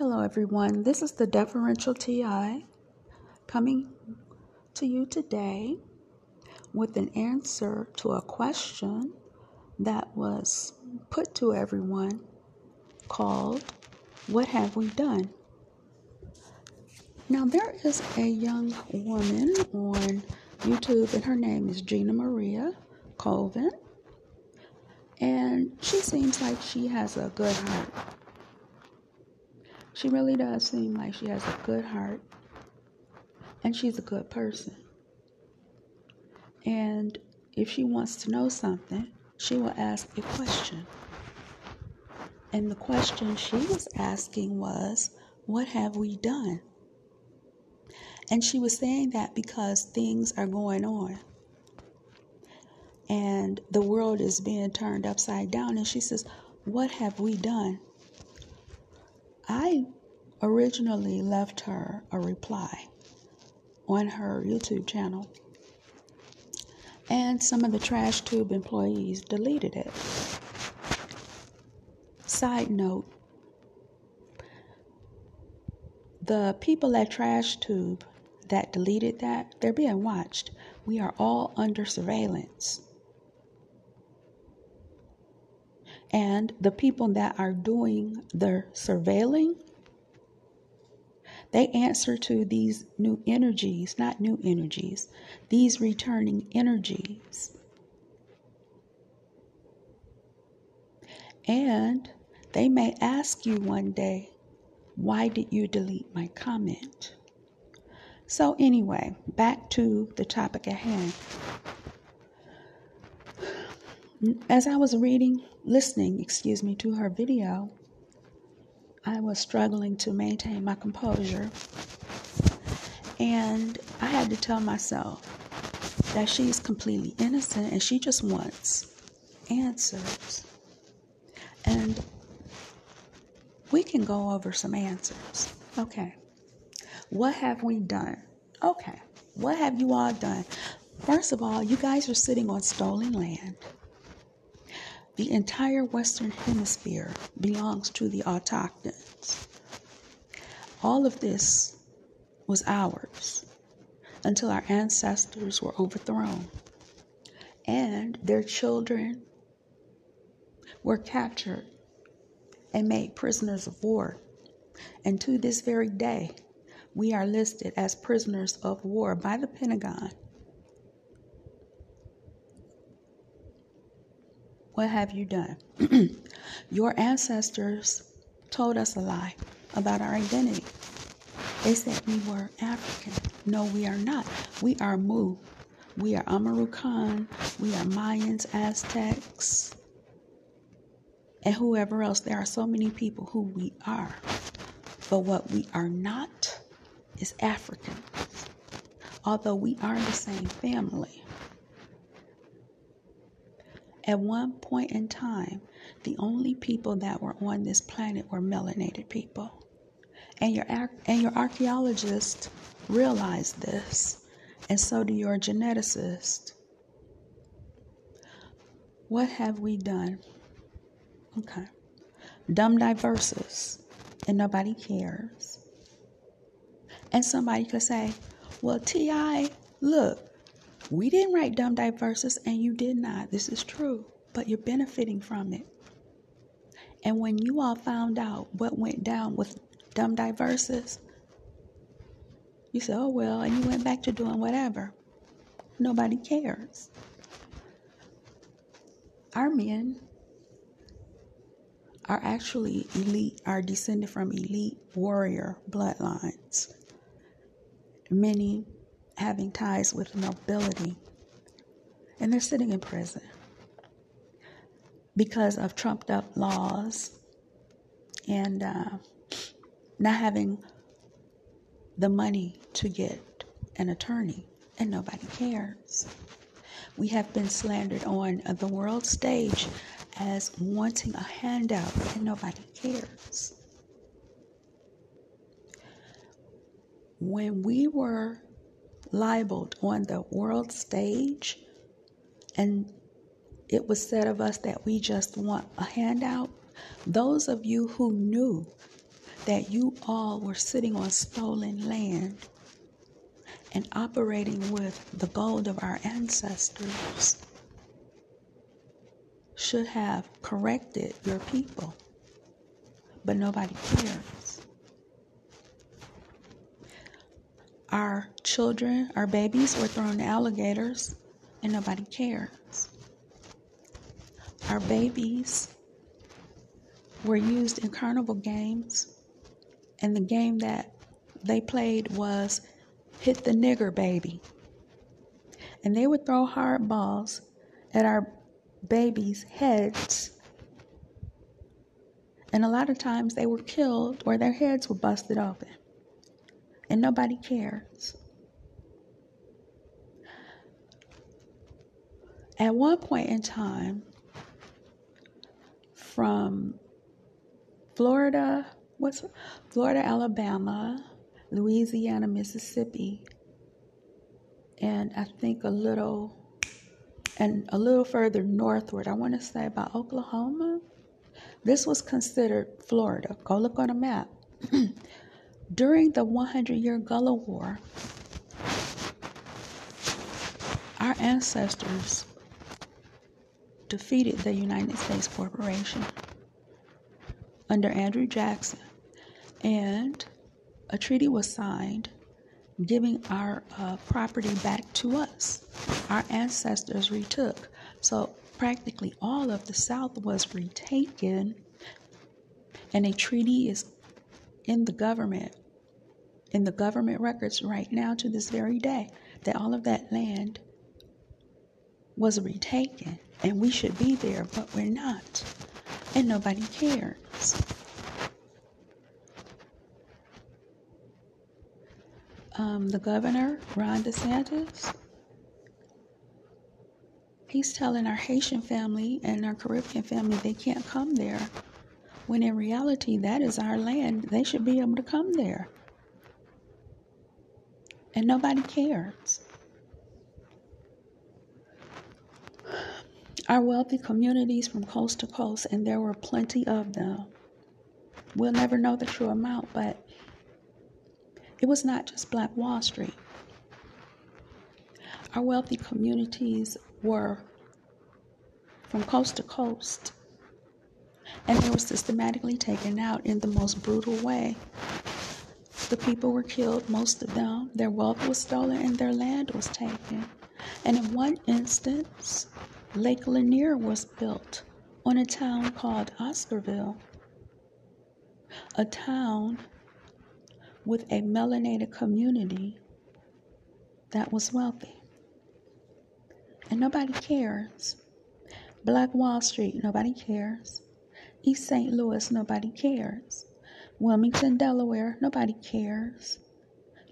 Hello, everyone. This is the deferential TI coming to you today with an answer to a question that was put to everyone called, What Have We Done? Now, there is a young woman on YouTube, and her name is Gina Maria Colvin, and she seems like she has a good heart she really does seem like she has a good heart and she's a good person. And if she wants to know something, she will ask a question. And the question she was asking was, What have we done? And she was saying that because things are going on and the world is being turned upside down. And she says, What have we done? I originally left her a reply on her YouTube channel, and some of the Trash Tube employees deleted it. Side note the people at Trash Tube that deleted that, they're being watched. We are all under surveillance. And the people that are doing the surveilling, they answer to these new energies, not new energies, these returning energies. And they may ask you one day, why did you delete my comment? So, anyway, back to the topic at hand. As I was reading listening, excuse me, to her video, I was struggling to maintain my composure. And I had to tell myself that she's completely innocent and she just wants answers. And we can go over some answers. Okay. What have we done? Okay. What have you all done? First of all, you guys are sitting on stolen land. The entire Western Hemisphere belongs to the autochthons. All of this was ours until our ancestors were overthrown and their children were captured and made prisoners of war. And to this very day, we are listed as prisoners of war by the Pentagon What have you done? Your ancestors told us a lie about our identity. They said we were African. No, we are not. We are Mu. We are Amaru Khan. We are Mayans, Aztecs, and whoever else. There are so many people who we are. But what we are not is African. Although we are the same family. At one point in time, the only people that were on this planet were melanated people. And your, and your archaeologists realize this, and so do your geneticists. What have we done? Okay. Dumb diverses, and nobody cares. And somebody could say, well, T.I., look, we didn't write Dumb Diverses, and you did not. This is true, but you're benefiting from it. And when you all found out what went down with Dumb Diverses, you said, oh, well, and you went back to doing whatever. Nobody cares. Our men are actually elite, are descended from elite warrior bloodlines. Many having ties with nobility, and they're sitting in prison because of trumped up laws and uh, not having the money to get an attorney, and nobody cares. We have been slandered on the world stage as wanting a handout, and nobody cares. When we were libeled on the world stage, and it was said of us that we just want a handout. Those of you who knew that you all were sitting on stolen land and operating with the gold of our ancestors should have corrected your people, but nobody cares. Our children, our babies were thrown to alligators, and nobody cares. Our babies were used in carnival games, and the game that they played was Hit the Nigger Baby. And they would throw hard balls at our babies' heads. And a lot of times they were killed or their heads were busted open. And nobody cares. At one point in time, from Florida, what's Florida, Alabama, Louisiana, Mississippi, and I think a little and a little further northward, I want to say about Oklahoma. This was considered Florida. Go look on a map. During the 100 year Gullah War, our ancestors defeated the United States Corporation under Andrew Jackson, and a treaty was signed giving our uh, property back to us. Our ancestors retook. So practically all of the South was retaken, and a treaty is in the government, in the government records right now to this very day, that all of that land was retaken, and we should be there, but we're not, and nobody cares. um, the governor, Ron DeSantis, he's telling our Haitian family and our Caribbean family they can't come there. When in reality, that is our land. They should be able to come there. And nobody cares. Our wealthy communities from coast to coast, and there were plenty of them. We'll never know the true amount, but it was not just Black Wall Street. Our wealthy communities were from coast to coast, and they were systematically taken out in the most brutal way. The people were killed, most of them. Their wealth was stolen and their land was taken. And in one instance, Lake Lanier was built on a town called Oscarville, a town with a melanated community that was wealthy. And nobody cares. Black Wall Street, nobody cares. East St. Louis, nobody cares. Wilmington, Delaware, nobody cares.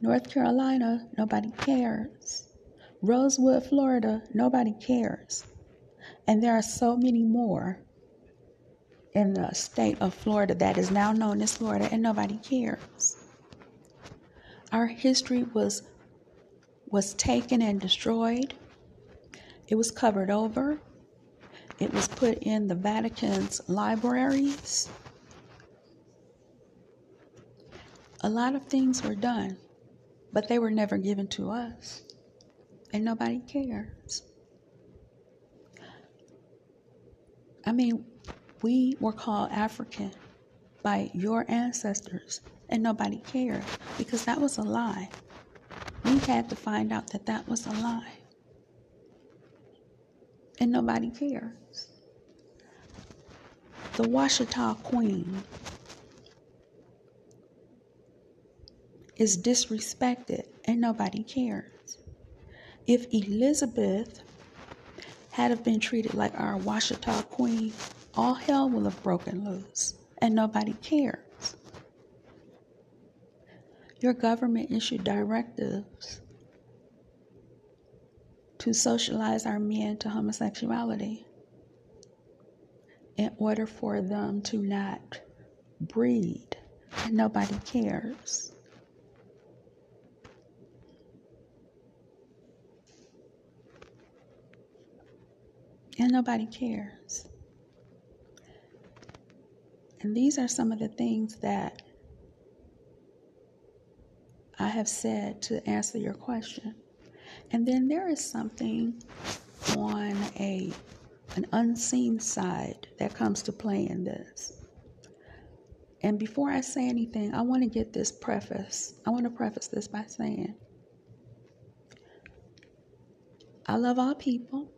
North Carolina, nobody cares. Rosewood, Florida, nobody cares. And there are so many more in the state of Florida that is now known as Florida, and nobody cares. Our history was was taken and destroyed. It was covered over. It was put in the Vatican's libraries. A lot of things were done, but they were never given to us. And nobody cares. I mean, we were called African by your ancestors and nobody cared because that was a lie. We had to find out that that was a lie. And nobody cares. The Washitaw Queen is disrespected and nobody cares. If Elizabeth had have been treated like our Washitaw Queen, all hell will have broken loose and nobody cares. Your government issued directives to socialize our men to homosexuality in order for them to not breed. And nobody cares. And nobody cares. And these are some of the things that I have said to answer your question. And then there is something on a an unseen side that comes to play in this. And before I say anything, I want to get this preface. I want to preface this by saying I love all people.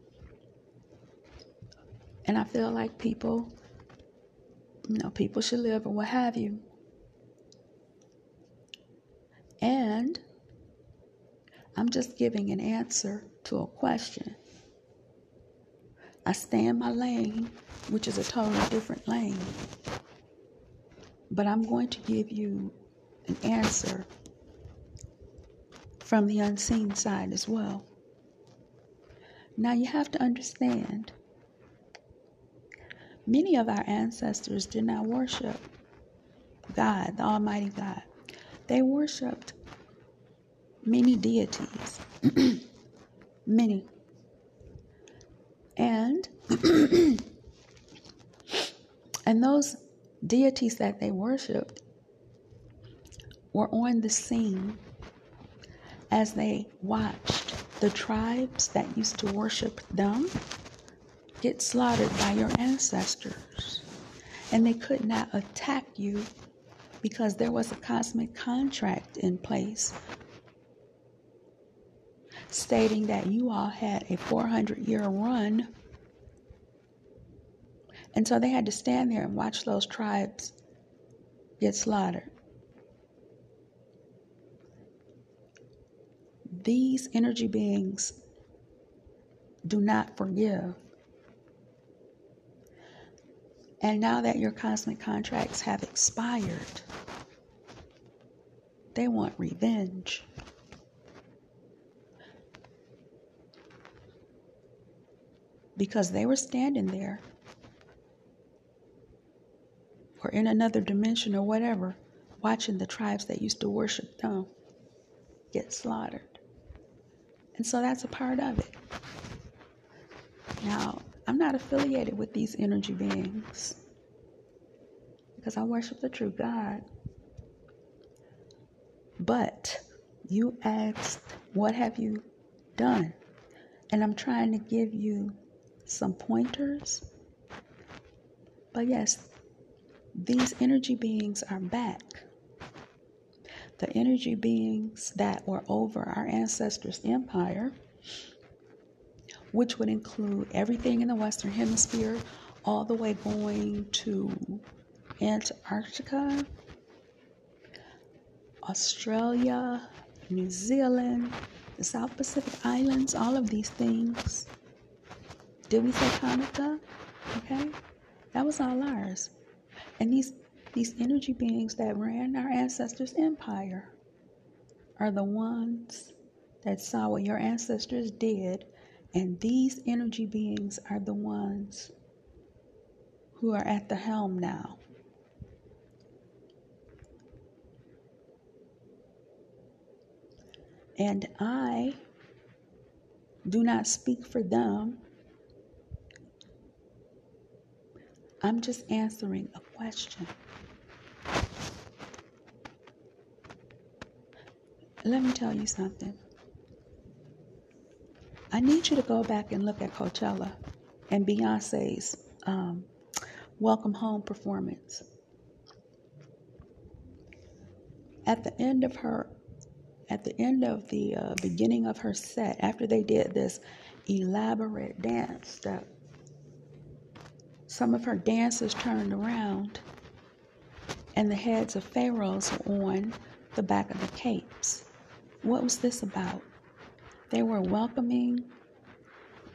And I feel like people, you know, people should live or what have you. And I'm just giving an answer to a question. I stay in my lane, which is a totally different lane. But I'm going to give you an answer from the unseen side as well. Now you have to understand many of our ancestors did not worship God, the Almighty God. They worshiped many deities. many. And and those deities that they worshiped were on the scene as they watched the tribes that used to worship them get slaughtered by your ancestors. And they could not attack you because there was a cosmic contract in place stating that you all had a 400 year run. And so they had to stand there and watch those tribes get slaughtered. These energy beings do not forgive. And now that your cosmic contracts have expired, they want revenge. because they were standing there or in another dimension or whatever, watching the tribes that used to worship them get slaughtered. And so that's a part of it. Now, I'm not affiliated with these energy beings because I worship the true God. But you asked, What have you done? And I'm trying to give you some pointers. But yes, these energy beings are back. The energy beings that were over our ancestors' empire, which would include everything in the Western Hemisphere, all the way going to Antarctica, Australia, New Zealand, the South Pacific Islands, all of these things did we say Hanukkah? Okay, that was all ours. And these these energy beings that ran our ancestors' empire are the ones that saw what your ancestors did, and these energy beings are the ones who are at the helm now. And I do not speak for them I'm just answering a question. Let me tell you something. I need you to go back and look at Coachella and Beyonce's um, Welcome Home performance. At the end of her, at the end of the uh, beginning of her set, after they did this elaborate dance that some of her dancers turned around, and the heads of pharaohs were on the back of the capes. What was this about? They were welcoming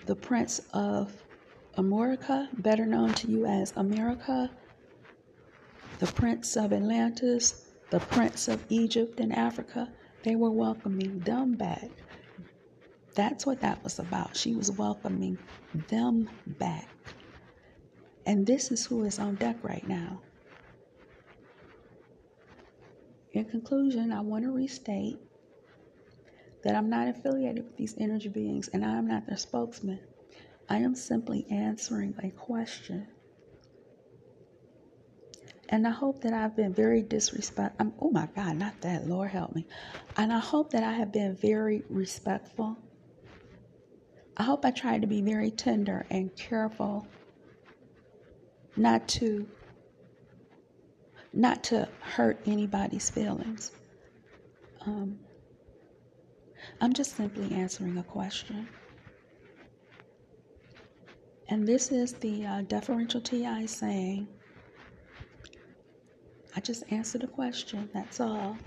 the prince of America, better known to you as America, the prince of Atlantis, the prince of Egypt and Africa. They were welcoming them back. That's what that was about. She was welcoming them back. And this is who is on deck right now. In conclusion, I want to restate that I'm not affiliated with these energy beings and I am not their spokesman. I am simply answering a question. And I hope that I've been very disrespectful. Oh my God, not that. Lord help me. And I hope that I have been very respectful. I hope I tried to be very tender and careful not to not to hurt anybody's feelings. Um, I'm just simply answering a question. And this is the uh, deferential TI saying, I just answered a question, that's all.